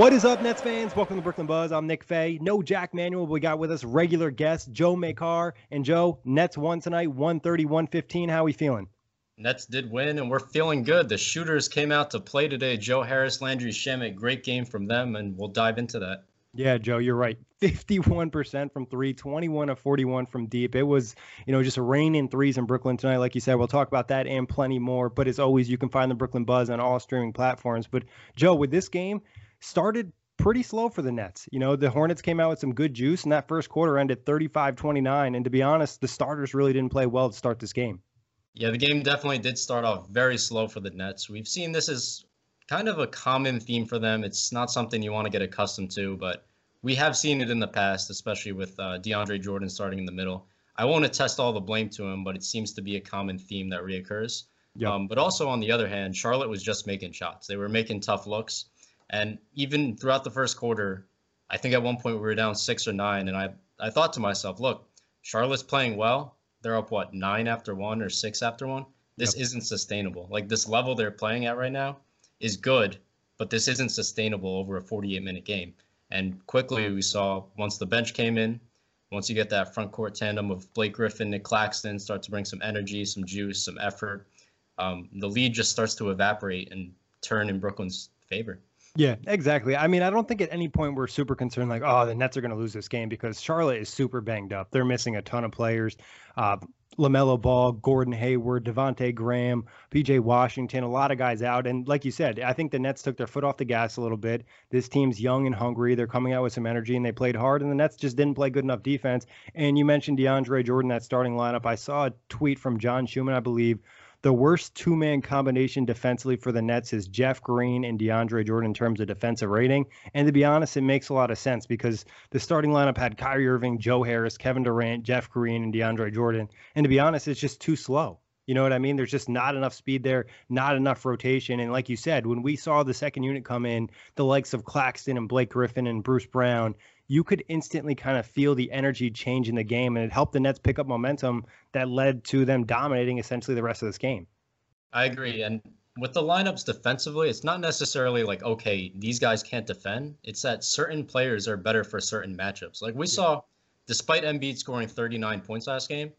What is up, Nets fans? Welcome to Brooklyn Buzz. I'm Nick Fay. No Jack Manuel. We got with us regular guest Joe Makar. And Joe, Nets won tonight, 130 115. How are we feeling? Nets did win, and we're feeling good. The shooters came out to play today. Joe Harris, Landry Shamet, great game from them, and we'll dive into that. Yeah, Joe, you're right. 51% from three, 21 of 41 from deep. It was, you know, just a rain in threes in Brooklyn tonight. Like you said, we'll talk about that and plenty more. But as always, you can find the Brooklyn Buzz on all streaming platforms. But Joe, with this game, started pretty slow for the Nets. You know, the Hornets came out with some good juice, and that first quarter ended 35 29. And to be honest, the starters really didn't play well to start this game. Yeah, the game definitely did start off very slow for the Nets. We've seen this as kind of a common theme for them. It's not something you want to get accustomed to, but we have seen it in the past, especially with uh, DeAndre Jordan starting in the middle. I won't attest all the blame to him, but it seems to be a common theme that reoccurs. Yep. Um, but also on the other hand, Charlotte was just making shots. They were making tough looks, and even throughout the first quarter, I think at one point we were down six or nine, and I I thought to myself, look, Charlotte's playing well. They're up what nine after one or six after one. This yep. isn't sustainable. Like this level they're playing at right now is good, but this isn't sustainable over a 48 minute game. And quickly we saw once the bench came in, once you get that front court tandem of Blake Griffin, Nick Claxton start to bring some energy, some juice, some effort, um, the lead just starts to evaporate and turn in Brooklyn's favor. Yeah, exactly. I mean, I don't think at any point we're super concerned like, oh, the Nets are going to lose this game because Charlotte is super banged up. They're missing a ton of players. Uh, LaMelo Ball, Gordon Hayward, Devonte Graham, PJ Washington, a lot of guys out. And like you said, I think the Nets took their foot off the gas a little bit. This team's young and hungry. They're coming out with some energy and they played hard, and the Nets just didn't play good enough defense. And you mentioned DeAndre Jordan, that starting lineup. I saw a tweet from John Schumann, I believe, the worst two man combination defensively for the Nets is Jeff Green and DeAndre Jordan in terms of defensive rating. And to be honest, it makes a lot of sense because the starting lineup had Kyrie Irving, Joe Harris, Kevin Durant, Jeff Green, and DeAndre Jordan. And to be honest, it's just too slow. You know what I mean? There's just not enough speed there, not enough rotation. And like you said, when we saw the second unit come in, the likes of Claxton and Blake Griffin and Bruce Brown, you could instantly kind of feel the energy change in the game, and it helped the Nets pick up momentum that led to them dominating essentially the rest of this game. I agree, and with the lineups defensively, it's not necessarily like okay, these guys can't defend. It's that certain players are better for certain matchups. Like we yeah. saw, despite Embiid scoring 39 points last game,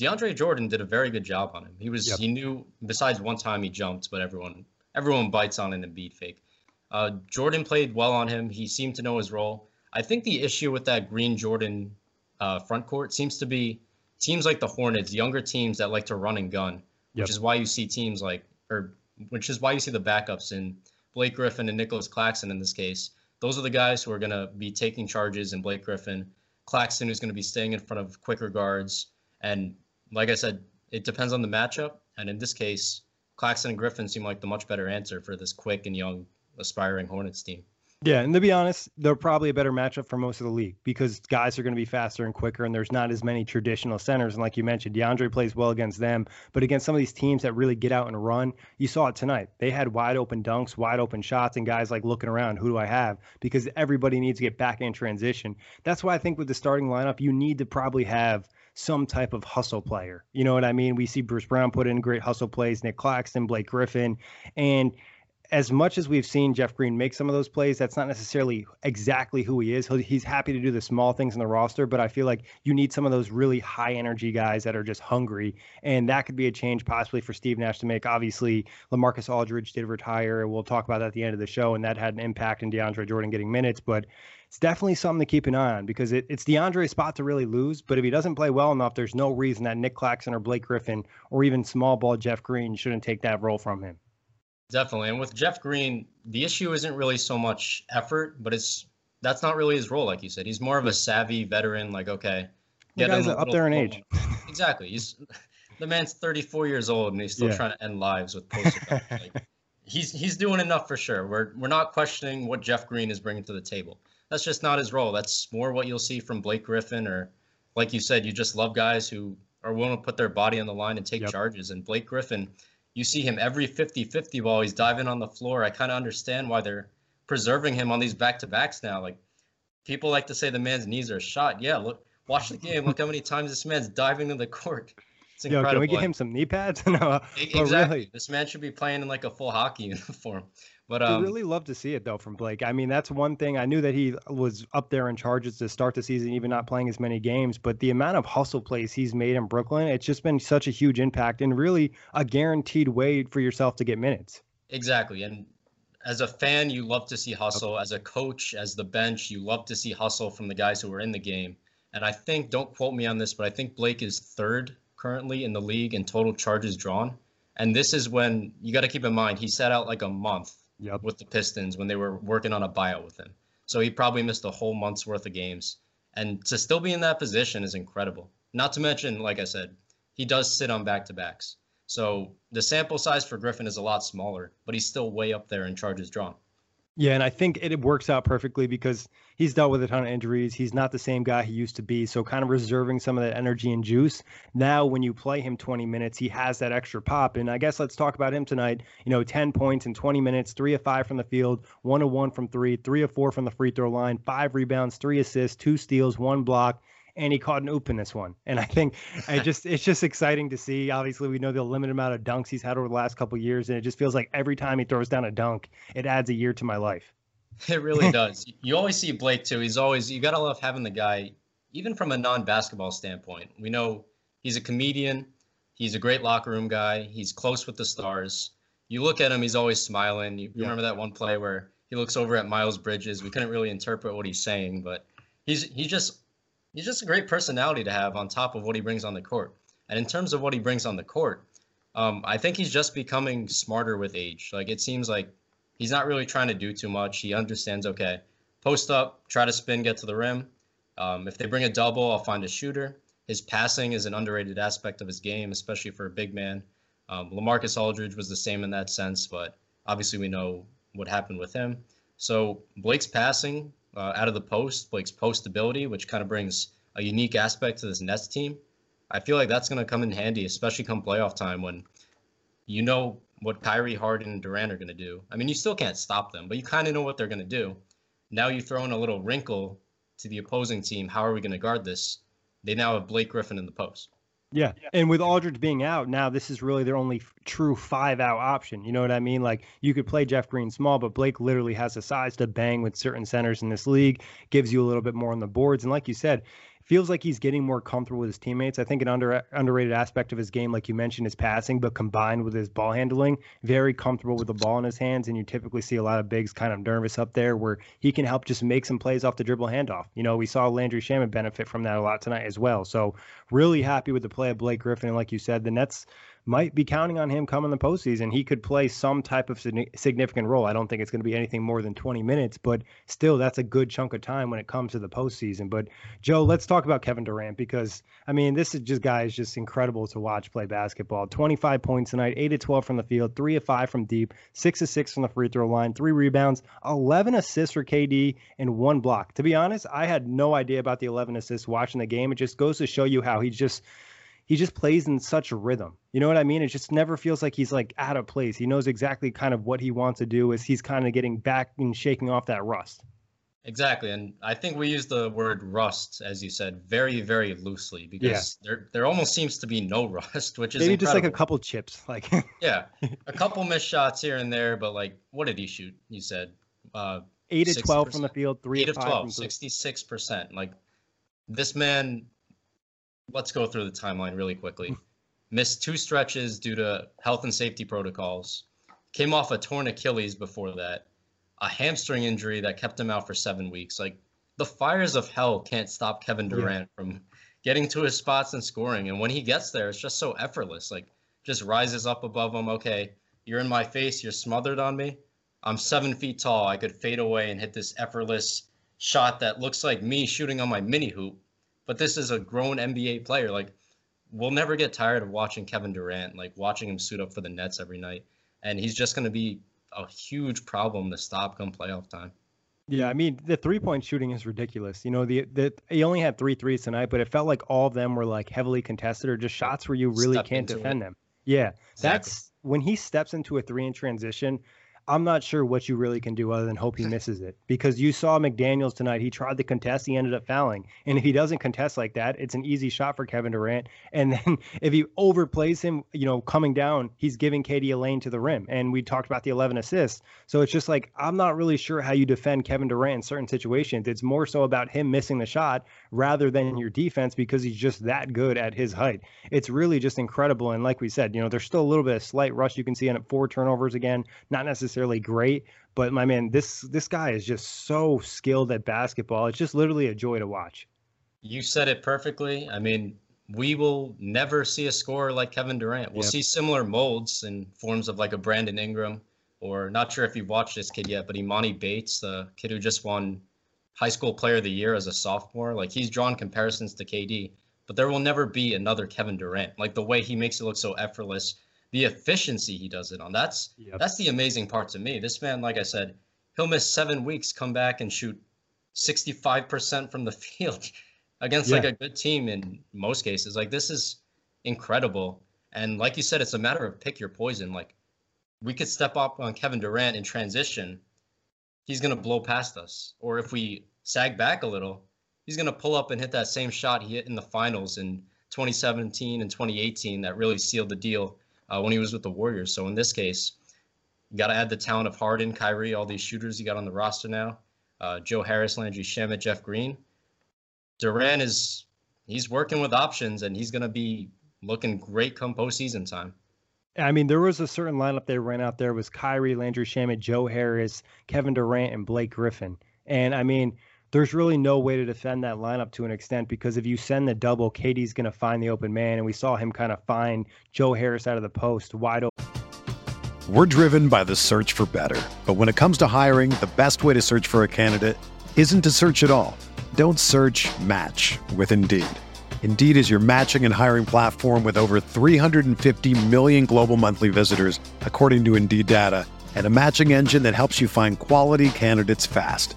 DeAndre Jordan did a very good job on him. He was yep. he knew besides one time he jumped, but everyone everyone bites on an Embiid fake. Uh, Jordan played well on him. He seemed to know his role. I think the issue with that Green Jordan uh, front court seems to be teams like the Hornets, younger teams that like to run and gun, yep. which is why you see teams like, or which is why you see the backups in Blake Griffin and Nicholas Claxton in this case. Those are the guys who are going to be taking charges and Blake Griffin, Claxton who's going to be staying in front of quicker guards, and like I said, it depends on the matchup. And in this case, Claxton and Griffin seem like the much better answer for this quick and young aspiring Hornets team. Yeah, and to be honest, they're probably a better matchup for most of the league because guys are going to be faster and quicker, and there's not as many traditional centers. And like you mentioned, DeAndre plays well against them, but against some of these teams that really get out and run, you saw it tonight. They had wide open dunks, wide open shots, and guys like looking around, who do I have? Because everybody needs to get back in transition. That's why I think with the starting lineup, you need to probably have some type of hustle player. You know what I mean? We see Bruce Brown put in great hustle plays, Nick Claxton, Blake Griffin, and as much as we've seen Jeff Green make some of those plays, that's not necessarily exactly who he is. He's happy to do the small things in the roster, but I feel like you need some of those really high energy guys that are just hungry. And that could be a change possibly for Steve Nash to make. Obviously, Lamarcus Aldridge did retire. And we'll talk about that at the end of the show, and that had an impact in DeAndre Jordan getting minutes. But it's definitely something to keep an eye on because it, it's DeAndre's spot to really lose. But if he doesn't play well enough, there's no reason that Nick Claxton or Blake Griffin or even small ball Jeff Green shouldn't take that role from him. Definitely. And with Jeff Green, the issue isn't really so much effort, but it's that's not really his role, like you said. He's more of a savvy veteran, like, okay. The guy's up there in age. exactly. He's the man's 34 years old and he's still yeah. trying to end lives with poster like, he's he's doing enough for sure. We're we're not questioning what Jeff Green is bringing to the table. That's just not his role. That's more what you'll see from Blake Griffin or like you said, you just love guys who are willing to put their body on the line and take yep. charges. And Blake Griffin, you see him every 50 50 ball. He's diving on the floor. I kind of understand why they're preserving him on these back to backs now. Like people like to say the man's knees are shot. Yeah, look, watch the game. Look how many times this man's diving to the court. It's incredible. Yo, can we get him some knee pads? no, oh, exactly. Really. This man should be playing in like a full hockey uniform. But um, I really love to see it though from Blake. I mean, that's one thing I knew that he was up there in charges to start the season, even not playing as many games. But the amount of hustle plays he's made in Brooklyn, it's just been such a huge impact and really a guaranteed way for yourself to get minutes. Exactly, and as a fan, you love to see hustle. As a coach, as the bench, you love to see hustle from the guys who are in the game. And I think, don't quote me on this, but I think Blake is third currently in the league in total charges drawn. And this is when you got to keep in mind he sat out like a month yep. with the Pistons when they were working on a buyout with him. So he probably missed a whole month's worth of games. And to still be in that position is incredible. Not to mention, like I said, he does sit on back to backs. So the sample size for Griffin is a lot smaller, but he's still way up there in charges drawn. Yeah, and I think it works out perfectly because he's dealt with a ton of injuries. He's not the same guy he used to be. So, kind of reserving some of that energy and juice. Now, when you play him 20 minutes, he has that extra pop. And I guess let's talk about him tonight. You know, 10 points in 20 minutes, three of five from the field, one of one from three, three of four from the free throw line, five rebounds, three assists, two steals, one block and he caught an oop in this one. And I think it just it's just exciting to see. Obviously, we know the limited amount of dunks he's had over the last couple years, and it just feels like every time he throws down a dunk, it adds a year to my life. It really does. you always see Blake too. He's always you gotta love having the guy, even from a non-basketball standpoint. We know he's a comedian. He's a great locker room guy. He's close with the stars. You look at him, he's always smiling. You yeah. remember that one play where he looks over at Miles Bridges. We couldn't really interpret what he's saying, but he's he's just he's just a great personality to have on top of what he brings on the court. And in terms of what he brings on the court, um, I think he's just becoming smarter with age. Like it seems like he's not really trying to do too much. He understands, okay, post up, try to spin, get to the rim. Um, if they bring a double, I'll find a shooter. His passing is an underrated aspect of his game, especially for a big man. Um, Lamarcus Aldridge was the same in that sense, but obviously we know what happened with him. So Blake's passing uh, out of the post, Blake's post ability, which kind of brings a unique aspect to this Nets team. I feel like that's going to come in handy, especially come playoff time when you know what Kyrie, Harden, and Durant are going to do. I mean, you still can't stop them, but you kind of know what they're going to do. Now you throw in a little wrinkle to the opposing team. How are we going to guard this? They now have Blake Griffin in the post. Yeah. And with Aldridge being out, now this is really their only f- true five out option. You know what I mean? Like you could play Jeff Green small, but Blake literally has the size to bang with certain centers in this league, gives you a little bit more on the boards. And like you said, feels like he's getting more comfortable with his teammates. I think an under underrated aspect of his game, like you mentioned, is passing, but combined with his ball handling, very comfortable with the ball in his hands. And you typically see a lot of bigs kind of nervous up there, where he can help just make some plays off the dribble handoff. You know, we saw Landry Shamet benefit from that a lot tonight as well. So Really happy with the play of Blake Griffin. And like you said, the Nets might be counting on him coming the postseason. He could play some type of significant role. I don't think it's going to be anything more than 20 minutes, but still, that's a good chunk of time when it comes to the postseason. But Joe, let's talk about Kevin Durant because I mean, this is just guy is just incredible to watch play basketball. 25 points tonight, eight to 12 from the field, three of five from deep, six of six from the free throw line, three rebounds, 11 assists for KD, and one block. To be honest, I had no idea about the 11 assists watching the game. It just goes to show you how he just he just plays in such a rhythm. You know what I mean? It just never feels like he's like out of place. He knows exactly kind of what he wants to do as he's kind of getting back and shaking off that rust. Exactly, and I think we use the word rust, as you said, very, very loosely because yeah. there there almost seems to be no rust, which is maybe incredible. just like a couple chips, like yeah, a couple missed shots here and there, but like, what did he shoot? You said uh, eight to twelve from the field, three eight of 12, 66 percent. Like this man let's go through the timeline really quickly. Hmm. Missed two stretches due to health and safety protocols. Came off a torn Achilles before that. A hamstring injury that kept him out for seven weeks. Like the fires of hell can't stop Kevin Durant yeah. from getting to his spots and scoring. And when he gets there, it's just so effortless. Like just rises up above him. Okay, you're in my face. You're smothered on me. I'm seven feet tall. I could fade away and hit this effortless shot that looks like me shooting on my mini hoop but this is a grown NBA player. Like we'll never get tired of watching Kevin Durant, like watching him suit up for the Nets every night. And he's just going to be a huge problem to stop come playoff time. Yeah, I mean the three point shooting is ridiculous. You know, the the he only had three threes tonight, but it felt like all of them were like heavily contested or just shots where you really Step can't defend it. them. Yeah, exactly. that's when he steps into a three in transition. I'm not sure what you really can do other than hope he misses it because you saw McDaniels tonight. He tried to contest, he ended up fouling. And if he doesn't contest like that, it's an easy shot for Kevin Durant. And then if he overplays him, you know, coming down, he's giving KD a lane to the rim. And we talked about the 11 assists. So it's just like, I'm not really sure how you defend Kevin Durant in certain situations. It's more so about him missing the shot rather than your defense because he's just that good at his height. It's really just incredible. And like we said, you know, there's still a little bit of slight rush you can see on it, four turnovers again, not necessarily necessarily great, but my man, this this guy is just so skilled at basketball. It's just literally a joy to watch. You said it perfectly. I mean, we will never see a scorer like Kevin Durant. We'll yep. see similar molds in forms of like a Brandon Ingram, or not sure if you've watched this kid yet, but Emoni Bates, the kid who just won High School Player of the Year as a sophomore. Like he's drawn comparisons to KD, but there will never be another Kevin Durant. Like the way he makes it look so effortless the efficiency he does it on. That's yep. that's the amazing part to me. This man, like I said, he'll miss seven weeks, come back and shoot 65% from the field against yeah. like a good team in most cases. Like this is incredible. And like you said, it's a matter of pick your poison. Like we could step up on Kevin Durant in transition. He's gonna blow past us. Or if we sag back a little, he's gonna pull up and hit that same shot he hit in the finals in 2017 and 2018 that really sealed the deal uh, when he was with the Warriors. So in this case, you got to add the talent of Harden, Kyrie, all these shooters you got on the roster now. Uh, Joe Harris, Landry Shamet, Jeff Green. Durant is he's working with options and he's going to be looking great come postseason time. I mean, there was a certain lineup they ran out there was Kyrie, Landry Shamet, Joe Harris, Kevin Durant, and Blake Griffin. And I mean, there's really no way to defend that lineup to an extent because if you send the double, KD's going to find the open man. And we saw him kind of find Joe Harris out of the post wide open. We're driven by the search for better. But when it comes to hiring, the best way to search for a candidate isn't to search at all. Don't search match with Indeed. Indeed is your matching and hiring platform with over 350 million global monthly visitors, according to Indeed data, and a matching engine that helps you find quality candidates fast.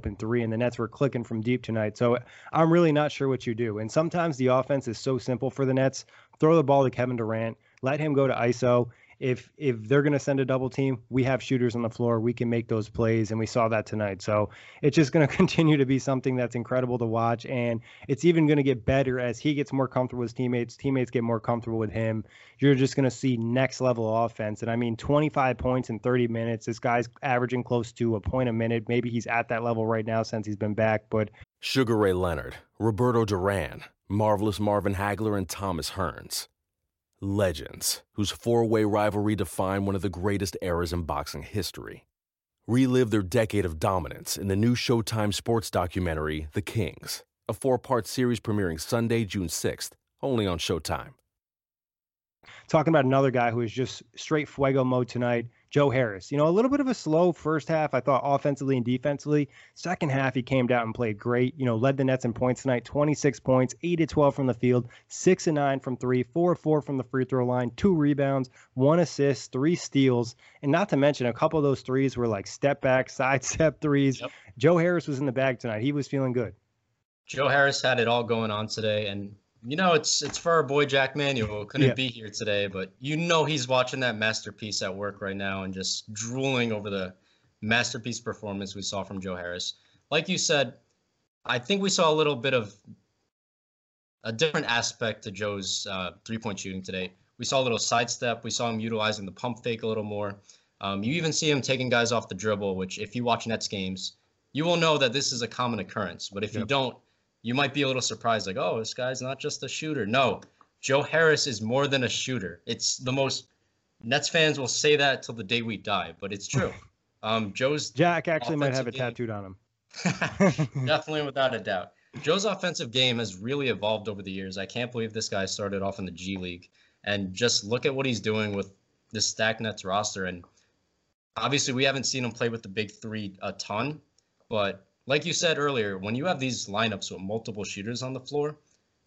Open three, and the Nets were clicking from deep tonight. So I'm really not sure what you do. And sometimes the offense is so simple for the Nets. Throw the ball to Kevin Durant, let him go to ISO if if they're going to send a double team, we have shooters on the floor. We can make those plays, and we saw that tonight. So it's just going to continue to be something that's incredible to watch, and it's even going to get better as he gets more comfortable with teammates. Teammates get more comfortable with him. You're just going to see next level offense, and I mean, 25 points in 30 minutes. This guy's averaging close to a point a minute. Maybe he's at that level right now since he's been back, but Sugar Ray Leonard, Roberto Duran, Marvelous Marvin Hagler, and Thomas Hearns legends whose four way rivalry defined one of the greatest eras in boxing history. Relive their decade of dominance in the new Showtime sports documentary, The Kings, a four part series premiering Sunday, June 6th, only on Showtime. Talking about another guy who is just straight fuego mode tonight, Joe Harris. You know, a little bit of a slow first half, I thought, offensively and defensively. Second half, he came down and played great. You know, led the Nets in points tonight 26 points, 8 to 12 from the field, 6 and 9 from three, 4 4 from the free throw line, two rebounds, one assist, three steals. And not to mention, a couple of those threes were like step back, side step threes. Yep. Joe Harris was in the bag tonight. He was feeling good. Joe Harris had it all going on today. And you know, it's it's for our boy Jack Manuel. Couldn't Yeah. be here today, but you know he's watching that masterpiece at work right now and just drooling over the masterpiece performance we saw from Joe Harris. Like you said, I think we saw a little bit of a different aspect to Joe's uh, three-point shooting today. We saw a little sidestep. We saw him utilizing the pump fake a little more. Um, you even see him taking guys off the dribble, which if you watch Nets games, you will know that this is a common occurrence. But if you don't, you might be a little surprised, like, oh, this guy's not just a shooter. No, Joe Harris is more than a shooter. It's the most Nets fans will say that till the day we die, but it's true. Um, Joe's Jack actually might have Offensive it game. tattooed on him. definitely without a doubt. Joe's offensive game has really evolved over the years. I can't believe this guy started off in the G League, and just look at what he's doing with this stacked Nets roster. And obviously, we haven't seen him play with the big three a ton, but like you said earlier, when you have these lineups with multiple shooters on the floor,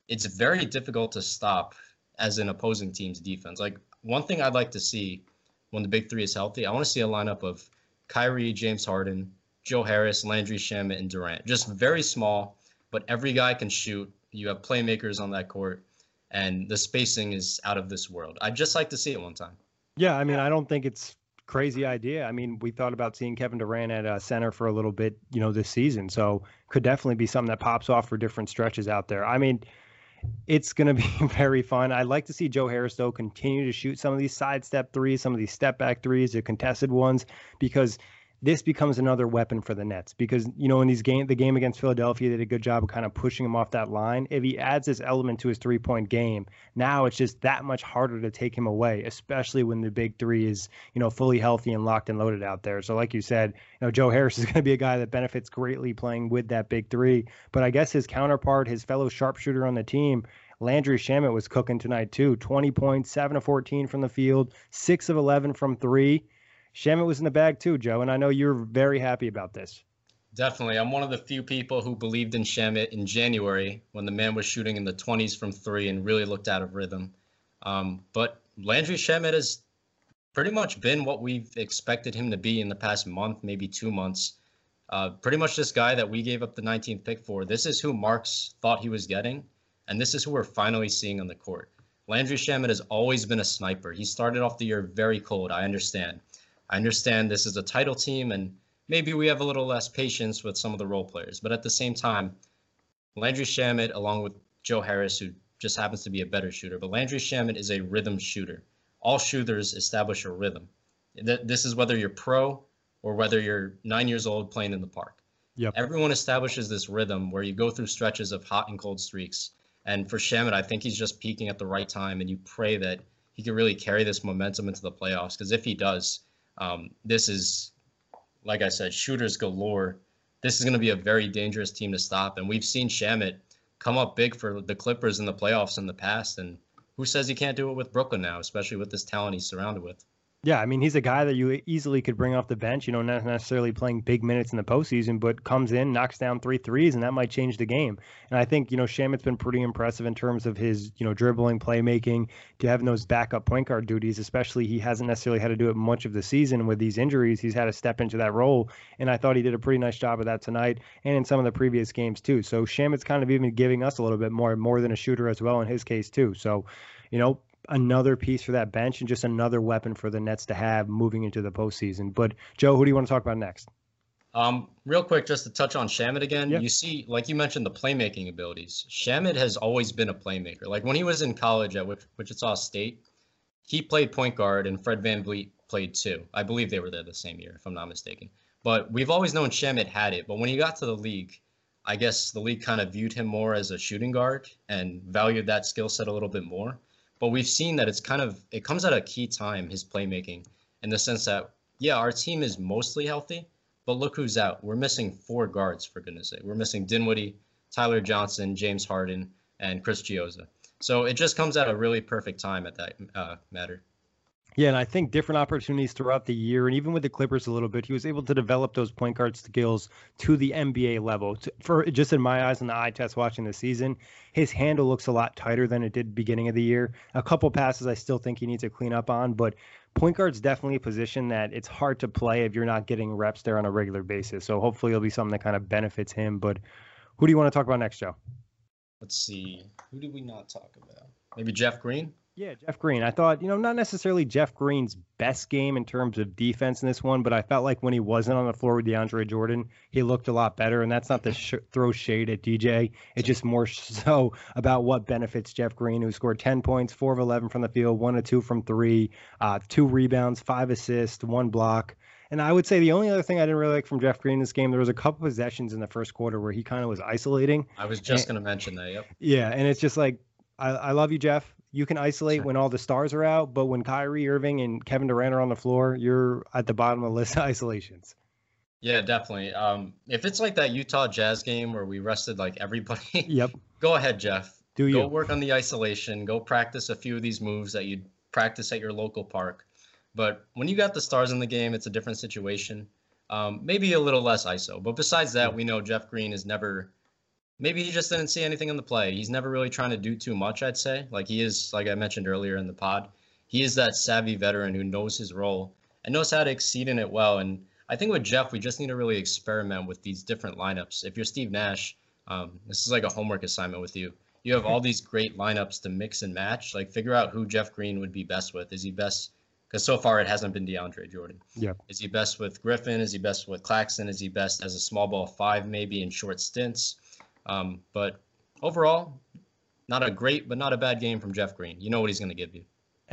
it's very difficult to stop as an opposing team's defense. Like one thing I'd like to see when the big three is healthy, I want to see a lineup of Kyrie, James Harden, Joe Harris, Landry Shamet, and Durant. Just very small, but every guy can shoot. You have playmakers on that court, and the spacing is out of this world. I'd just like to see it one time. Yeah, I mean, I don't think it's crazy idea. I mean, we thought about seeing Kevin Durant at uh, center for a little bit, you know, this season. So could definitely be something that pops off for different stretches out there. I mean, it's going to be very fun. I'd like to see Joe Harris though continue to shoot some of these sidestep threes, some of these step back threes, the contested ones, because this becomes another weapon for the Nets. Because you know, in these game, the game against Philadelphia, they did a good job of kind of pushing him off that line. If he adds this element to his three point game, now it's just that much harder to take him away, especially when the big three is you know fully healthy and locked and loaded out there. So, like you said, you know, Joe Harris is going to be a guy that benefits greatly playing with that big three. But I guess his counterpart, his fellow sharpshooter on the team, Landry Shamet was cooking tonight too. 20 points, 7 of 14 from the field, 6 of 11 from 3. Shamet was in the bag too, Joe, and I know you're very happy about this. Definitely. I'm one of the few people who believed in Shamet in January when the man was shooting in the 20s from three and really looked out of rhythm. Um, but Landry Shamet has pretty much been what we've expected him to be in the past month, maybe two months. Uh, pretty much this guy that we gave up the 19th pick for. This is who Marks thought he was getting, and this is who we're finally seeing on the court. Landry Shamet has always been a sniper. He started off the year very cold. I understand. I understand this is a title team, and maybe we have a little less patience with some of the role players. But at the same time, Landry Shamet, along with Joe Harris, who just happens to be a better shooter, but Landry Shamet is a rhythm shooter. All shooters establish a rhythm. This is whether you're pro or whether you're nine years old playing in the park. Yep. Everyone establishes this rhythm where you go through stretches of hot and cold streaks. And for Shamet, I think he's just peaking at the right time, and you pray that he can really carry this momentum into the playoffs. Because if he does, um, this is, like I said, shooters galore. This is going to be a very dangerous team to stop. And we've seen Shamet come up big for the Clippers in the playoffs in the past. And who says he can't do it with Brooklyn now, especially with this talent he's surrounded with? Yeah, I mean, he's a guy that you easily could bring off the bench, you know, not necessarily playing big minutes in the postseason, but comes in, knocks down three threes, and that might change the game. And I think, you know, Shamet's been pretty impressive in terms of his, you know, dribbling, playmaking, to having those backup point guard duties, especially he hasn't necessarily had to do it much of the season with these injuries. He's had to step into that role. And I thought he did a pretty nice job of that tonight and in some of the previous games, too. So Shamet's kind of even giving us a little bit more, more than a shooter as well in his case, too. So, you know, another piece for that bench and just another weapon for the Nets to have moving into the postseason. But Joe, who do you want to talk about next? Um, real quick, just to touch on Shamet again, you see, like you mentioned, the playmaking abilities. Shamet has always been a playmaker. Like when he was in college at Wichita State, he played point guard and Fred Van VanVleet played too. I believe they were there the same year, if I'm not mistaken. But we've always known Shamet had it. But when he got to the league, I guess the league kind of viewed him more as a shooting guard and valued that skill set a little bit more. But we've seen that it's kind of it comes at a key time his playmaking in the sense that yeah, our team is mostly healthy, but look who's out. We're missing four guards for goodness sake. We're missing Dinwiddie, Tyler Johnson, James Harden, and Chris Chiozza. So it just comes at a really perfect time at that uh, matter. Yeah, and I think different opportunities throughout the year, and even with the Clippers a little bit, he was able to develop those point guard skills to the NBA level. To, for just in my eyes, in the eye test watching the season, his handle looks a lot tighter than it did beginning of the year. A couple passes I still think he needs to clean up on, but point guard's definitely a position that it's hard to play if you're not getting reps there on a regular basis. So hopefully it'll be something that kind of benefits him. But who do you want to talk about next, Joe? Let's see. Who did we not talk about? Maybe Jeff Green. Yeah, Jeff Green. I thought, you know, not necessarily Jeff Green's best game in terms of defense in this one, but I felt like when he wasn't on the floor with DeAndre Jordan, he looked a lot better. And that's not to sh- throw shade at DJ. It's just more so about what benefits Jeff Green, who scored 10 points, 4 of 11 from the field, 1 of 2 from 3, uh, 2 rebounds, 5 assists, 1 block. And I would say the only other thing I didn't really like from Jeff Green in this game, there was a couple possessions in the first quarter where he kind of was isolating. I was just going to mention that. Yep. Yeah, and it's just like I, I love you, Jeff. You can isolate when all the stars are out, but when Kyrie Irving and Kevin Durant are on the floor, you're at the bottom of the list of isolations. Yeah, definitely. Um, if it's like that Utah Jazz game where we rested like everybody, yep. Go ahead, Jeff. Do you go work on the isolation? Go practice a few of these moves that you'd practice at your local park. But when you got the stars in the game, it's a different situation. Um, maybe a little less ISO. But besides that, we know Jeff Green is never maybe he just didn't see anything in the play. He's never really trying to do too much, I'd say. Like he is, like I mentioned earlier in the pod, he is that savvy veteran who knows his role and knows how to exceed in it well. And I think with Jeff, we just need to really experiment with these different lineups. If you're Steve Nash, um, this is like a homework assignment with you. You have all these great lineups to mix and match. Like figure out who Jeff Green would be best with. Is he best? Because so far it hasn't been DeAndre Jordan. Yeah. Is he best with Griffin? Is he best with Claxton? Is he best as a small ball five, maybe in short stints? Um, but overall, not a great, but not a bad game from Jeff Green. You know what he's going to give you.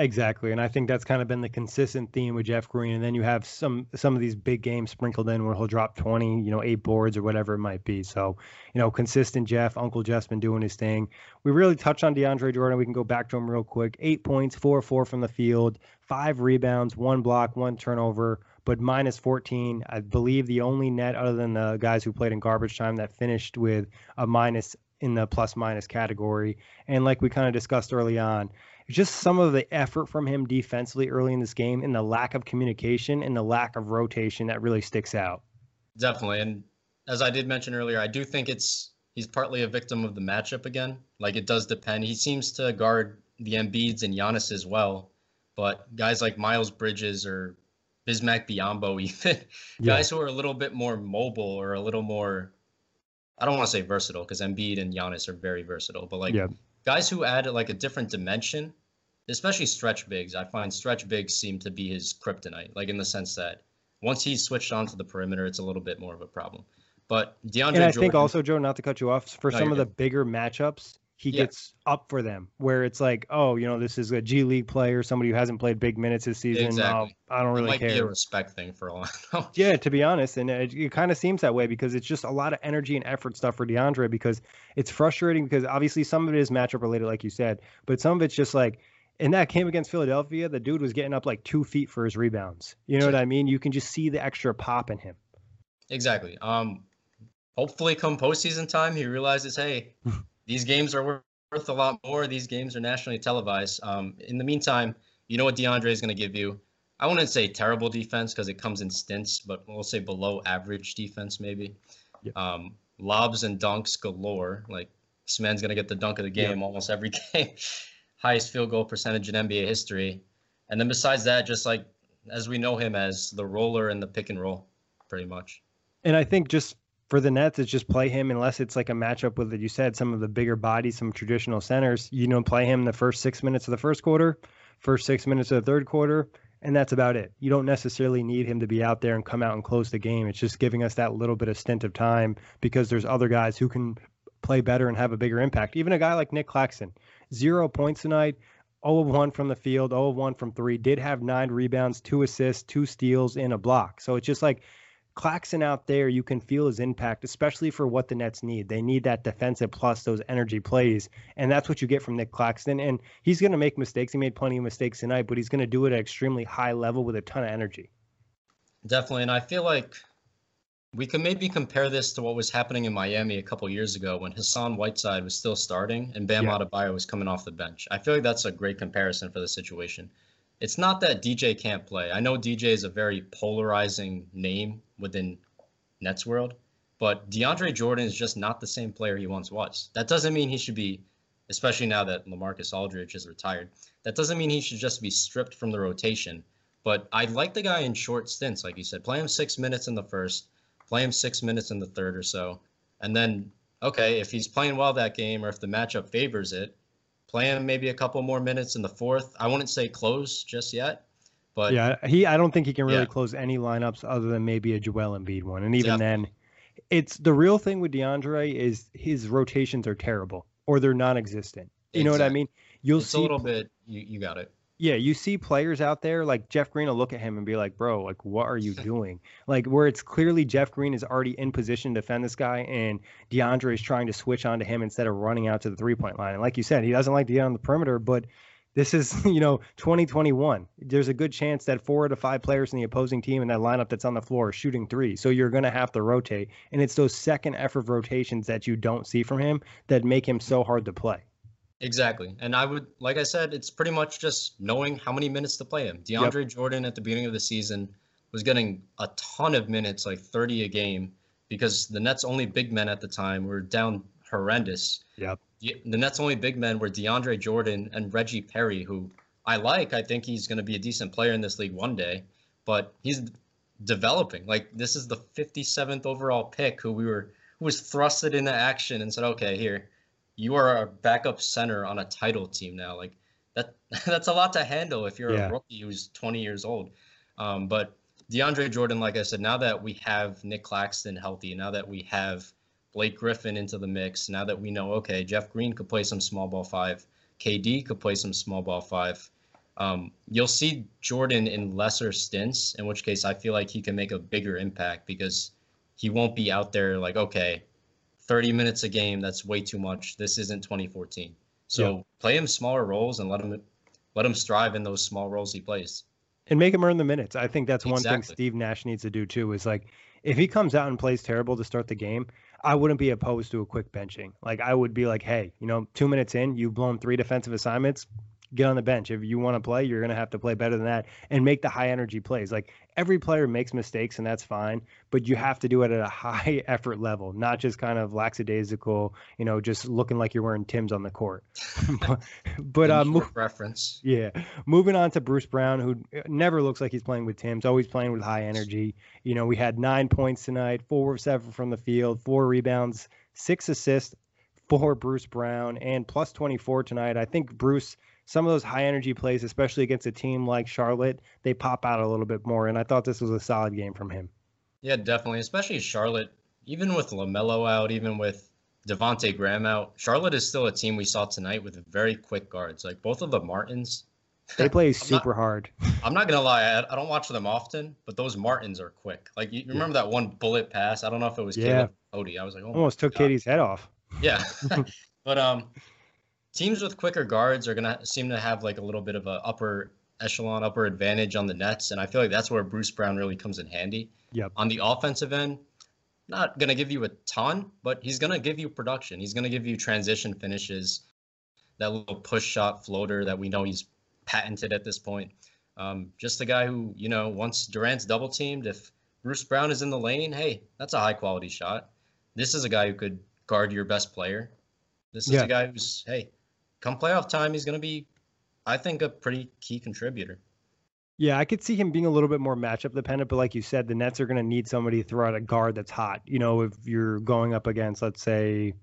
Exactly, and I think that's kind of been the consistent theme with Jeff Green. And then you have some some of these big games sprinkled in where he'll drop twenty, you know, eight boards or whatever it might be. So, you know, consistent Jeff, Uncle Jeff's been doing his thing. We really touched on DeAndre Jordan. We can go back to him real quick. Eight points, four four from the field, five rebounds, one block, one turnover, but minus 14. I believe the only net other than the guys who played in garbage time that finished with a minus in the plus minus category. And like we kind of discussed early on, just some of the effort from him defensively early in this game and the lack of communication and the lack of rotation that really sticks out. Definitely. And as I did mention earlier, I do think it's he's partly a victim of the matchup again. Like it does depend. He seems to guard the Embiids and Giannis as well. But guys like Miles Bridges or Bismack Biyombo, even yeah. guys who are a little bit more mobile or a little more, I don't want to say versatile because Embiid and Giannis are very versatile, but like yeah. guys who add like a different dimension, especially stretch bigs. I find stretch bigs seem to be his kryptonite, like in the sense that once he's switched onto the perimeter, it's a little bit more of a problem. But DeAndre, and I Jordan, think also Joe, not to cut you off, for no, some of good. the bigger matchups, he yeah. gets up for them where it's like, oh, you know, this is a G League player, somebody who hasn't played big minutes this season. Exactly. Uh, I don't really it might care. Be a respect thing for a while. yeah, to be honest, and it, it kind of seems that way because it's just a lot of energy and effort stuff for DeAndre because it's frustrating because obviously some of it is matchup related, like you said, but some of it's just like. In that game against Philadelphia, the dude was getting up like two feet for his rebounds. You know what I mean? You can just see the extra pop in him. Exactly. Um, hopefully, come postseason time, he realizes, hey, these games are worth a lot more. These games are nationally televised. Um, in the meantime, you know what DeAndre is going to give you. I wouldn't say terrible defense because it comes in stints, but we'll say below average defense maybe. Yep. Um, lobs and dunks galore. Like this man's gonna get the dunk of the game almost every game. Highest field goal percentage in NBA history. And then besides that, just like as we know him as the roller and the pick and roll, pretty much. And I think just for the Nets, it's just play him unless it's like a matchup with, you said, some of the bigger bodies, some traditional centers. You know, play him the first six minutes of the first quarter, first six minutes of the third quarter, and that's about it. You don't necessarily need him to be out there and come out and close the game. It's just giving us that little bit of stint of time because there's other guys who can play better and have a bigger impact. Even a guy like Nick Claxton, zero points tonight, 0 of 1 from the field, 0 of 1 from three, did have nine rebounds, two assists, two steals, and a block. So it's just like Claxton out there, you can feel his impact, especially for what the Nets need. They need that defensive plus those energy plays. And that's what you get from Nick Claxton. And he's going to make mistakes. He made plenty of mistakes tonight, but he's going to do it at extremely high level with a ton of energy. Definitely. And I feel like we could maybe compare this to what was happening in Miami a couple years ago when Hassan Whiteside was still starting and Bam Yeah. Adebayo was coming off the bench. I feel like that's a great comparison for the situation. It's not that DJ can't play. I know DJ is a very polarizing name within Nets world, but DeAndre Jordan is just not the same player he once was. That doesn't mean he should be, especially now that LaMarcus Aldridge is retired. That doesn't mean he should just be stripped from the rotation. But I like the guy in short stints, like you said. Play him six minutes in the first, play him six minutes in the third or so. And then, okay, if he's playing well that game or if the matchup favors it, play him maybe a couple more minutes in the fourth. I wouldn't say close just yet, but yeah, he. I don't think he can really Yeah. close any lineups other than maybe a Joel Embiid one, and even then, it's the real thing with DeAndre is his rotations are terrible or they're non-existent. You know what I mean? You'll it's see a little bit, you, you got it. Yeah, you see players out there like Jeff Green will look at him and be like, "Bro, like what are you doing?" Like where it's clearly Jeff Green is already in position to defend this guy, and DeAndre is trying to switch onto him instead of running out to the three point line. And like you said, he doesn't like to get on the perimeter, but this is you know 2021. There's a good chance that four out of five players in the opposing team in that lineup that's on the floor are shooting three, so you're gonna have to rotate, and it's those second effort rotations that you don't see from him that make him so hard to play. Exactly. And I would, like I said, it's pretty much just knowing how many minutes to play him. DeAndre Jordan at the beginning of the season was getting a ton of minutes, like 30 a game, because the Nets' only big men at the time were down horrendous. Yep. The the Nets' only big men were DeAndre Jordan and Reggie Perry, who I like. I think he's going to be a decent player in this league one day, but he's developing. Like this is the 57th overall pick, who we were who was thrusted into action and said, "Okay, here, you are a backup center on a title team now." Like that that's a lot to handle if you're Yeah. a rookie who's 20 years old. Um, but DeAndre Jordan, like I said, now that we have Nick Claxton healthy, now that we have Blake Griffin into the mix, now that we know, okay, Jeff Green could play some small ball five, KD could play some small ball five. Um, you'll see Jordan in lesser stints, in which case I feel like he can make a bigger impact because he won't be out there like, okay, 30 minutes a game, that's way too much. This isn't 2014. So Yeah. play him smaller roles and let him let him strive in those small roles he plays. and make him earn the minutes. I think that's one thing Steve Nash needs to do too. Is like if he comes out and plays terrible to start the game, I wouldn't be opposed to a quick benching. Like I would be like, hey, you know, two minutes in, you've blown three defensive assignments. Get on the bench. If you want to play, you're going to have to play better than that and make the high energy plays. Like every player makes mistakes and that's fine, but you have to do it at a high effort level, not just kind of lackadaisical, you know, just looking like you're wearing Tim's on the court. but but uh, mo- reference. yeah. Moving on to Bruce Brown, who uh, never looks like he's playing with Tim's, always playing with high energy. You know, we had nine points tonight, four of seven from the field, four rebounds, six assists for Bruce Brown, and plus 24 tonight. I think Bruce, some of those high energy plays, especially against a team like Charlotte, they pop out a little bit more. And I thought this was a solid game from him. Yeah, definitely. Especially Charlotte, even with LaMelo out, even with Devonte Graham out, Charlotte is still a team we saw tonight with very quick guards. Like both of the Martins. They play not- super hard. I'm not gonna lie, I, I don't watch them often, but those Martins are quick. Like you remember that one bullet pass? I don't know if it was Yeah. Caleb Cody. I was like, oh Almost took God. KD's head off. Yeah, but um, teams with quicker guards are gonna seem to have like a little bit of a upper echelon, upper advantage on the Nets, and I feel like that's where Bruce Brown really comes in handy. Yep. On the offensive end, not gonna give you a ton, but he's gonna give you production. He's gonna give you transition finishes, that little push shot floater that we know he's patented at this point. Um, just a guy who, you know, once Durant's double teamed, if Bruce Brown is in the lane, hey, that's a high quality shot. This is a guy who could guard your best player. This is Yeah. a guy who's, hey, come playoff time, he's going to be, I think, a pretty key contributor. Yeah, I could see him being a little bit more matchup dependent, but like you said, the Nets are going to need somebody to throw out a guard that's hot. You know, if you're going up against, let's say,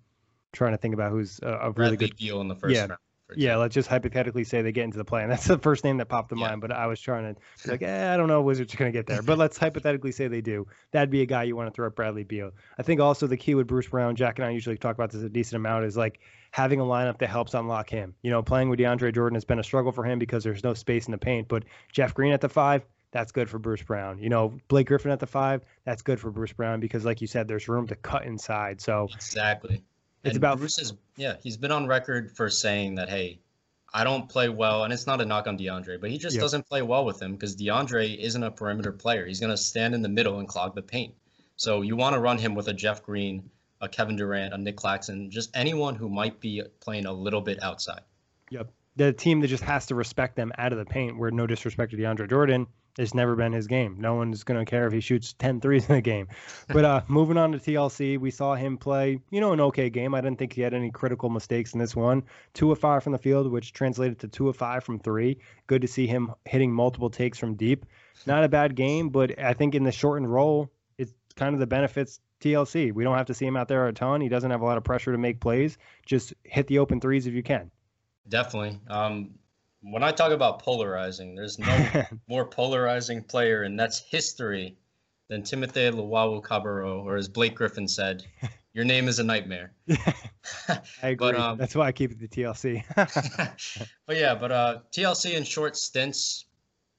trying to think about who's a, a really Bradley good. Beal in the first Yeah. round. Yeah, let's just hypothetically say they get into the play, and that's the first name that popped to Yeah. mind. But I was trying to like, eh, I don't know, Wizards are going to get there. But let's hypothetically say they do. That'd be a guy you want to throw at Bradley Beal. I think also the key with Bruce Brown, Jack and I usually talk about this a decent amount, is like having a lineup that helps unlock him. You know, playing with DeAndre Jordan has been a struggle for him because there's no space in the paint. But Jeff Green at the five, that's good for Bruce Brown. You know, Blake Griffin at the five, that's good for Bruce Brown because, like you said, there's room to cut inside. So Exactly. It's and about- Bruce is yeah, he's been on record for saying that hey, I don't play well, and it's not a knock on DeAndre, but he just Yep. doesn't play well with him because DeAndre isn't a perimeter player. He's gonna stand in the middle and clog the paint. So you want to run him with a Jeff Green, a Kevin Durant, a Nick Claxton, just anyone who might be playing a little bit outside. Yep. The team that just has to respect them out of the paint, where no disrespect to DeAndre Jordan, it's never been his game. No one's going to care if he shoots 10 threes in a game. But uh, moving on to TLC, we saw him play, you know, an okay game. I didn't think he had any critical mistakes in this one. Two of five from the field, which translated to two of five from three. Good to see him hitting multiple takes from deep. Not a bad game, but I think in the shortened role, it's kind of the benefits TLC. We don't have to see him out there a ton. He doesn't have a lot of pressure to make plays. Just hit the open threes if you can. Definitely. Um, when I talk about polarizing, there's no more polarizing player in Nets history than Timothy Luwawu Cabarrot, or as Blake Griffin said, "Your name is a nightmare." I agree. But, um, That's why I keep it to TLC. but yeah, but uh, TLC in short stints,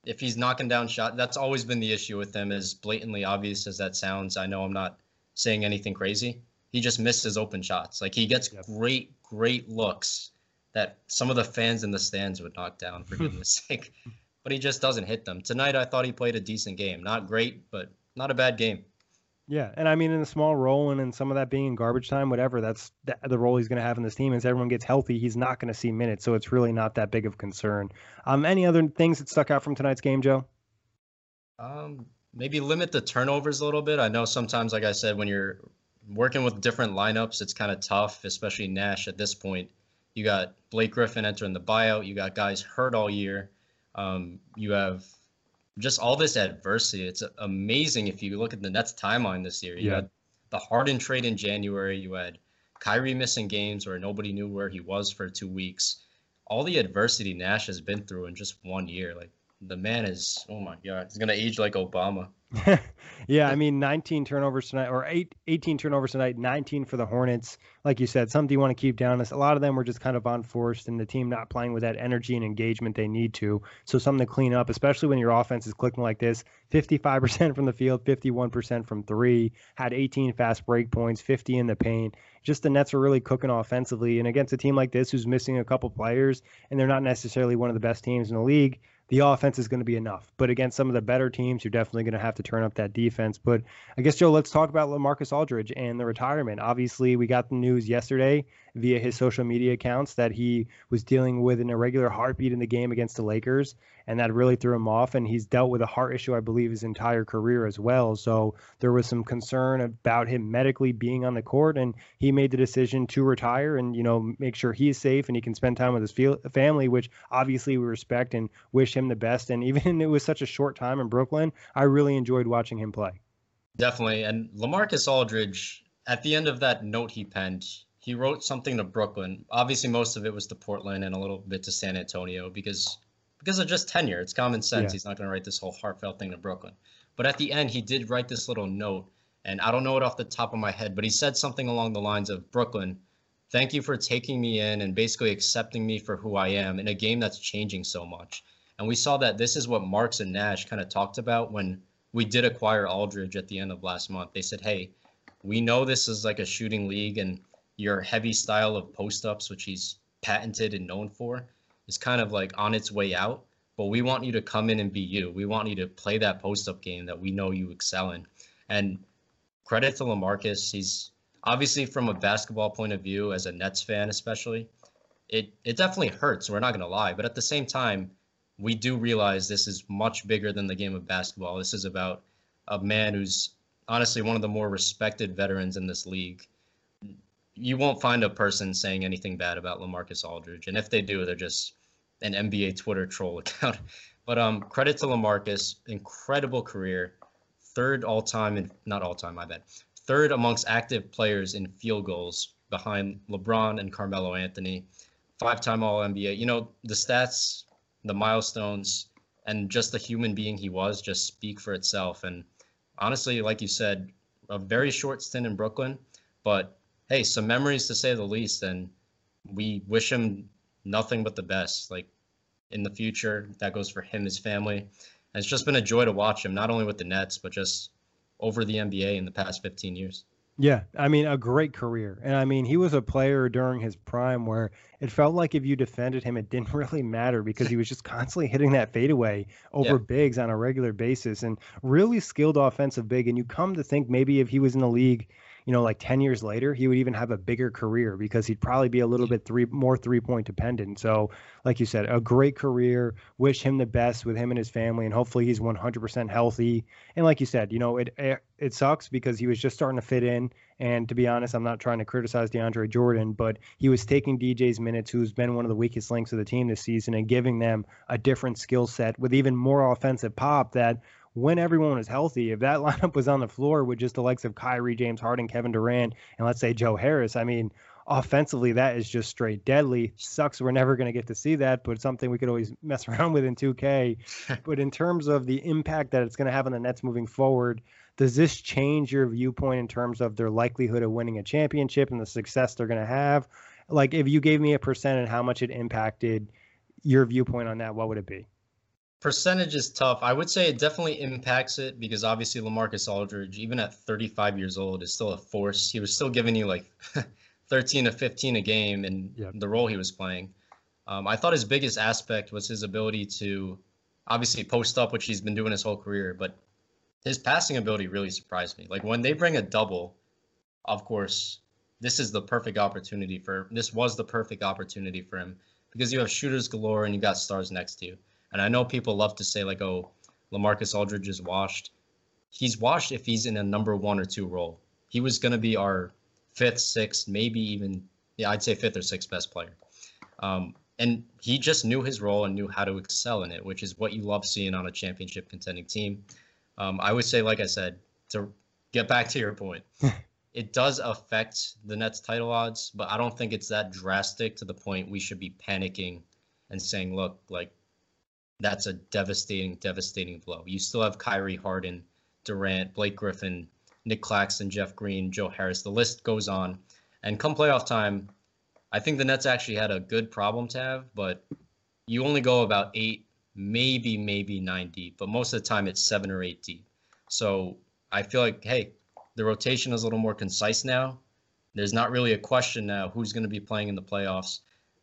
if he's knocking down shot, that's always been the issue with him. As blatantly obvious as that sounds, I know I'm not saying anything crazy. He just misses open shots. Like he gets great, great looks that some of the fans in the stands would knock down for goodness sake. But he just doesn't hit them. Tonight, I thought he played a decent game. Not great, but not a bad game. yeah, and I mean, in a small role and in some of that being in garbage time, whatever, that's the, the role he's going to have in this team. As everyone gets healthy, he's not going to see minutes, so it's really not that big of a concern. Um, any other things that stuck out from tonight's game, Joe? Um, maybe limit the turnovers a little bit. I know sometimes, like I said, when you're working with different lineups, it's kind of tough, especially Nash at this point. You got Blake Griffin entering the buyout. You got guys hurt all year. Um, you have just all this adversity. It's amazing if you look at the Nets timeline this year. You Yeah. had the Harden trade in January. You had Kyrie missing games where nobody knew where he was for two weeks. All the adversity Nash has been through in just one year. Like the man is, oh my God, he's gonna age like Obama. yeah, I mean, 19 turnovers tonight, or eight, 18 turnovers tonight, 19 for the Hornets. Like you said, something you want to keep down. A lot of them were just kind of unforced, and the team not playing with that energy and engagement they need to. So something to clean up, especially when your offense is clicking like this. 55% from the field, 51% from three. Had 18 fast break points, 50 in the paint. Just the Nets are really cooking offensively, and against a team like this who's missing a couple players, and they're not necessarily one of the best teams in the league the offense is going to be enough. But against some of the better teams, you're definitely going to have to turn up that defense. But I guess, Joe, let's talk about LaMarcus Aldridge and the retirement. Obviously, we got the news yesterday via his social media accounts that he was dealing with an irregular heartbeat in the game against the Lakers, and that really threw him off. And he's dealt with a heart issue, I believe, his entire career as well. So there was some concern about him medically being on the court, and he made the decision to retire and, you know, make sure he's safe and he can spend time with his family, which obviously we respect and wish him the best. And even it was such a short time in Brooklyn, I really enjoyed watching him play. Definitely. And LaMarcus Aldridge, at the end of that note he penned, he wrote something to Brooklyn. Obviously, most of it was to Portland and a little bit to San Antonio because because of just tenure. It's common sense. Yeah. He's not going to write this whole heartfelt thing to Brooklyn. But at the end, he did write this little note, and I don't know it off the top of my head, but he said something along the lines of Brooklyn, thank you for taking me in and basically accepting me for who I am in a game that's changing so much. And we saw that this is what Marks and Nash kind of talked about when we did acquire Aldridge at the end of last month. They said, hey, we know this is like a shooting league and your heavy style of post ups, which he's patented and known for, is kind of like on its way out. But we want you to come in and be you. We want you to play that post up game that we know you excel in. And credit to LaMarcus. He's obviously from a basketball point of view, as a Nets fan especially, it it definitely hurts. We're not gonna lie, but at the same time, we do realize this is much bigger than the game of basketball. This is about a man who's honestly one of the more respected veterans in this league. You won't find a person saying anything bad about LaMarcus Aldridge, and if they do, they're just an NBA Twitter troll account. But um, credit to LaMarcus, incredible career, third all time and not all time, my bad, third amongst active players in field goals behind LeBron and Carmelo Anthony, five time All NBA. You know the stats, the milestones, and just the human being he was just speak for itself. And honestly, like you said, a very short stint in Brooklyn, but hey, some memories to say the least. And we wish him nothing but the best. Like in the future, that goes for him, his family. And it's just been a joy to watch him, not only with the Nets, but just over the NBA in the past 15 years. Yeah, I mean, a great career. And I mean, he was a player during his prime where it felt like if you defended him, it didn't really matter because he was just constantly hitting that fadeaway over yeah. bigs on a regular basis and really skilled offensive big. And you come to think maybe if he was in the league you know, like 10 years later, he would even have a bigger career because he'd probably be a little bit three more three point dependent. So, like you said, a great career. Wish him the best with him and his family, and hopefully he's 100% healthy. And like you said, you know, it it sucks because he was just starting to fit in. And to be honest, I'm not trying to criticize DeAndre Jordan, but he was taking DJ's minutes, who's been one of the weakest links of the team this season, and giving them a different skill set with even more offensive pop that when everyone was healthy, if that lineup was on the floor with just the likes of Kyrie, James Harden, Kevin Durant, and let's say Joe Harris, I mean, offensively, that is just straight deadly. Sucks we're never going to get to see that, but something we could always mess around with in 2K. but in terms of the impact that it's going to have on the Nets moving forward, does this change your viewpoint in terms of their likelihood of winning a championship and the success they're going to have? Like, if you gave me a percent and how much it impacted your viewpoint on that, what would it be? Percentage is tough. I would say it definitely impacts it because obviously LaMarcus Aldridge, even at 35 years old, is still a force. He was still giving you like 13 to 15 a game in yep. the role he was playing. Um, I thought his biggest aspect was his ability to obviously post up, which he's been doing his whole career, but his passing ability really surprised me. Like when they bring a double, of course, this is the perfect opportunity for this was the perfect opportunity for him because you have shooters galore and you got stars next to you. And I know people love to say like, "Oh, LaMarcus Aldridge is washed." He's washed if he's in a number one or two role. He was going to be our fifth, sixth, maybe even yeah, I'd say fifth or sixth best player. Um, and he just knew his role and knew how to excel in it, which is what you love seeing on a championship contending team. Um, I would say, like I said, to get back to your point, it does affect the Nets title odds, but I don't think it's that drastic to the point we should be panicking and saying, look, like that's a devastating, devastating blow. You still have Kyrie Harden, Durant, Blake Griffin, Nick Claxton, Jeff Green, Joe Harris. The list goes on. And come playoff time, I think the Nets actually had a good problem to have, but you only go about eight, maybe, maybe nine deep, but most of the time it's seven or eight deep. So I feel like, hey, the rotation is a little more concise now. There's not really a question now who's going to be playing in the playoffs.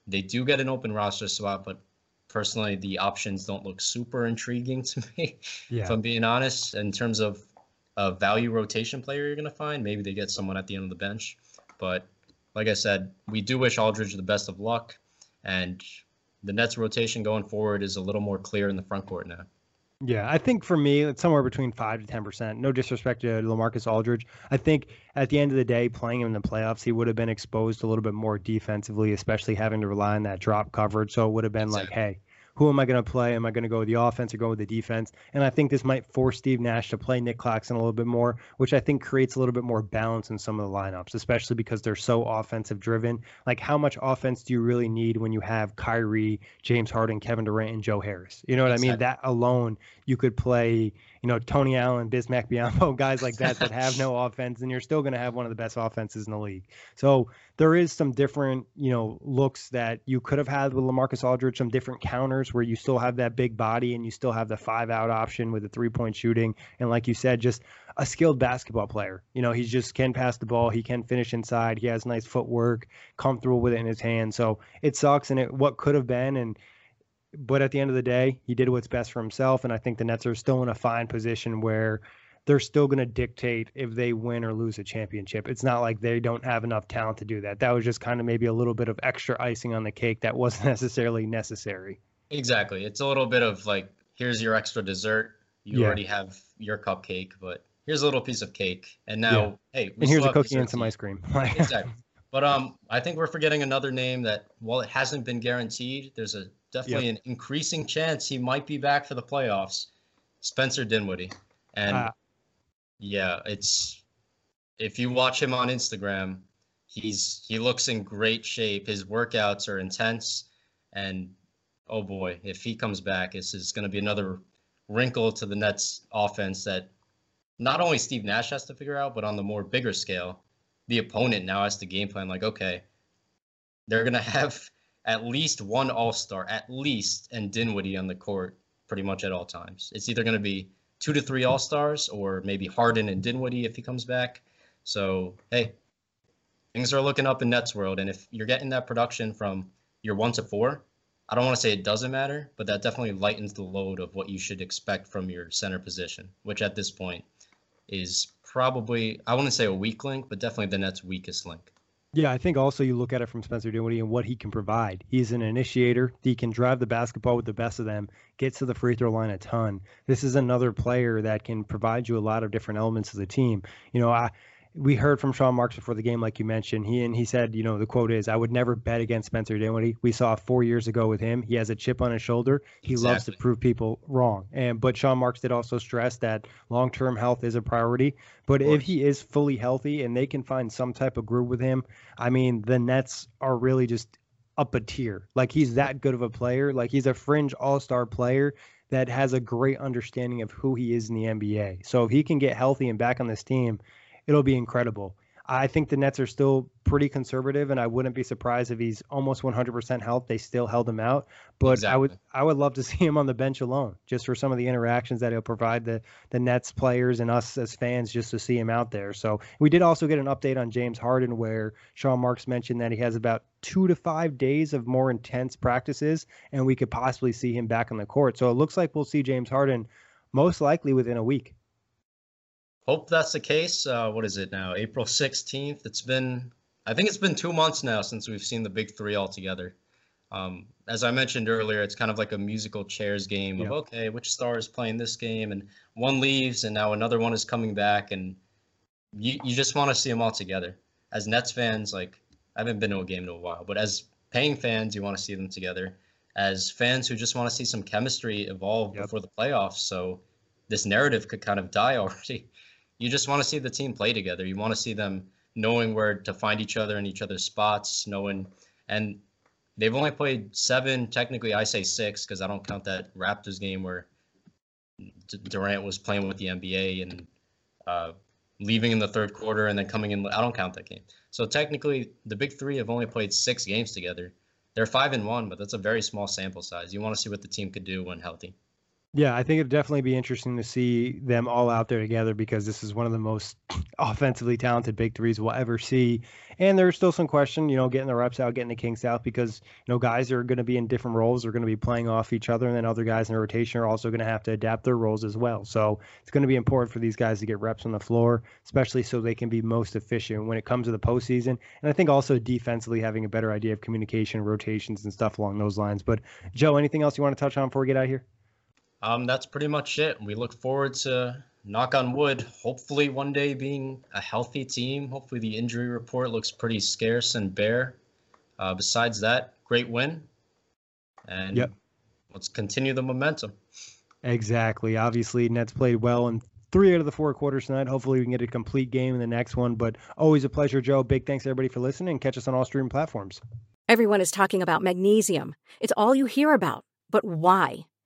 They do get an open roster spot, but personally, the options don't look super intriguing to me. Yeah. If I'm being honest, in terms of a value rotation player you're going to find, maybe they get someone at the end of the bench. But like I said, we do wish Aldridge the best of luck. And the Nets rotation going forward is a little more clear in the front court now. Yeah, I think for me, it's somewhere between five to ten percent. No disrespect to LaMarcus Aldridge. I think at the end of the day, playing him in the playoffs, he would have been exposed a little bit more defensively, especially having to rely on that drop coverage. So it would have been exactly. like, hey, who am I going to play? Am I going to go with the offense or go with the defense? And I think this might force Steve Nash to play Nick Claxton a little bit more, which I think creates a little bit more balance in some of the lineups, especially because they're so offensive driven. Like, how much offense do you really need when you have Kyrie, James Harden, Kevin Durant, and Joe Harris? You know what. I mean? That alone, you could play you know, Tony Allen, Bismack Biyombo, guys like that that have no offense, and you're still going to have one of the best offenses in the league. So there is some different, you know, looks that you could have had with LaMarcus Aldridge, some different counters where you still have that big body and you still have the five out option with the three point shooting. And like you said, just a skilled basketball player. You know, he just can pass the ball, he can finish inside, he has nice footwork, comfortable with it in his hand. So it sucks and it what could have been and but at the end of the day, he did what's best for himself. And I think the Nets are still in a fine position where they're still going to dictate if they win or lose a championship. It's not like they don't have enough talent to do that. That was just kind of maybe a little bit of extra icing on the cake that wasn't necessarily necessary. Exactly. It's a little bit of like, here's your extra dessert. You Yeah. already have your cupcake, but here's a little piece of cake. And now, hey, we and here's a cookie and some ice cream. exactly. But um, I think we're forgetting another name that, while it hasn't been guaranteed, there's a definitely an increasing chance he might be back for the playoffs. Spencer Dinwiddie, and Ah. yeah, it's if you watch him on Instagram, he's he looks in great shape. His workouts are intense, and oh boy, if he comes back, this is going to be another wrinkle to the Nets offense that not only Steve Nash has to figure out, but on the more bigger scale, the opponent now has to game plan like, okay, they're gonna have at least one All Star, at least, and Dinwiddie on the court pretty much at all times. It's either gonna be two to three All Stars or maybe Harden and Dinwiddie if he comes back. So hey, things are looking up in Nets world, and if you're getting that production from your one to four, I don't want to say it doesn't matter, but that definitely lightens the load of what you should expect from your center position, which at this point is probably I wouldn't say a weak link, but definitely the Nets' weakest link. Yeah, I think also you look at it from Spencer Dinwiddie and what he can provide. He's an initiator. He can drive the basketball with the best of them, gets to the free throw line a ton. This is another player that can provide you a lot of different elements of the team. You know, I we heard from Sean Marks before the game, like you mentioned. He and he said, you know, the quote is, "I would never bet against Spencer Dinwiddie." We saw four years ago with him. He has a chip on his shoulder. He loves to prove people wrong. And but Sean Marks did also stress that long-term health is a priority. But if he is fully healthy and they can find some type of groove with him, I mean, the Nets are really just up a tier. Like he's that good of a player. Like he's a fringe all-star player that has a great understanding of who he is in the NBA. So if he can get healthy and back on this team, it'll be incredible. I think the Nets are still pretty conservative, and I wouldn't be surprised if he's almost 100% health. They still held him out, but I would I would love to see him on the bench alone, just for some of the interactions that he'll provide the the Nets players and us as fans, just to see him out there. So we did also get an update on James Harden, where Sean Marks mentioned that he has about two to five days of more intense practices, and we could possibly see him back on the court. So it looks like we'll see James Harden most likely within a week. Hope that's the case. Uh, what is it now? April 16th. It's been, I think it's been two months now since we've seen the big three all together. Um, as I mentioned earlier, it's kind of like a musical chairs game of okay, which star is playing this game, and one leaves, and now another one is coming back, and you you just want to see them all together. As Nets fans, like I haven't been to a game in a while, but as paying fans, you want to see them together. As fans who just want to see some chemistry evolve Yep. before the playoffs, so this narrative could kind of die already. You just want to see the team play together. You want to see them knowing where to find each other in each other's spots, knowing and they've only played seven. Technically, I say six because I don't count that Raptors game where Durant was playing with the NBA and uh, leaving in the third quarter and then coming in. I don't count that game. So technically, the big three have only played six games together. They're five and one, but that's a very small sample size. You want to see what the team could do when healthy. Yeah, I think it'd definitely be interesting to see them all out there together because this is one of the most offensively talented big threes we'll ever see. And there's still some question, you know, getting the reps out, getting the kinks out because, you know, guys are going to be in different roles. They're going to be playing off each other. And then other guys in rotation are also going to have to adapt their roles as well. So it's going to be important for these guys to get reps on the floor, especially so they can be most efficient when it comes to the postseason. And I think also defensively having a better idea of communication, rotations, and stuff along those lines. But Joe, anything else you want to touch on before we get out here? Um, that's pretty much it. We look forward to knock on wood. Hopefully, one day being a healthy team. Hopefully, the injury report looks pretty scarce and bare. Uh, besides that, great win, and Yep. let's continue the momentum. Exactly. Obviously, Nets played well in three out of the four quarters tonight. Hopefully, we can get a complete game in the next one. But always a pleasure, Joe. Big thanks everybody for listening. Catch us on all streaming platforms. Everyone is talking about magnesium. It's all you hear about. But why?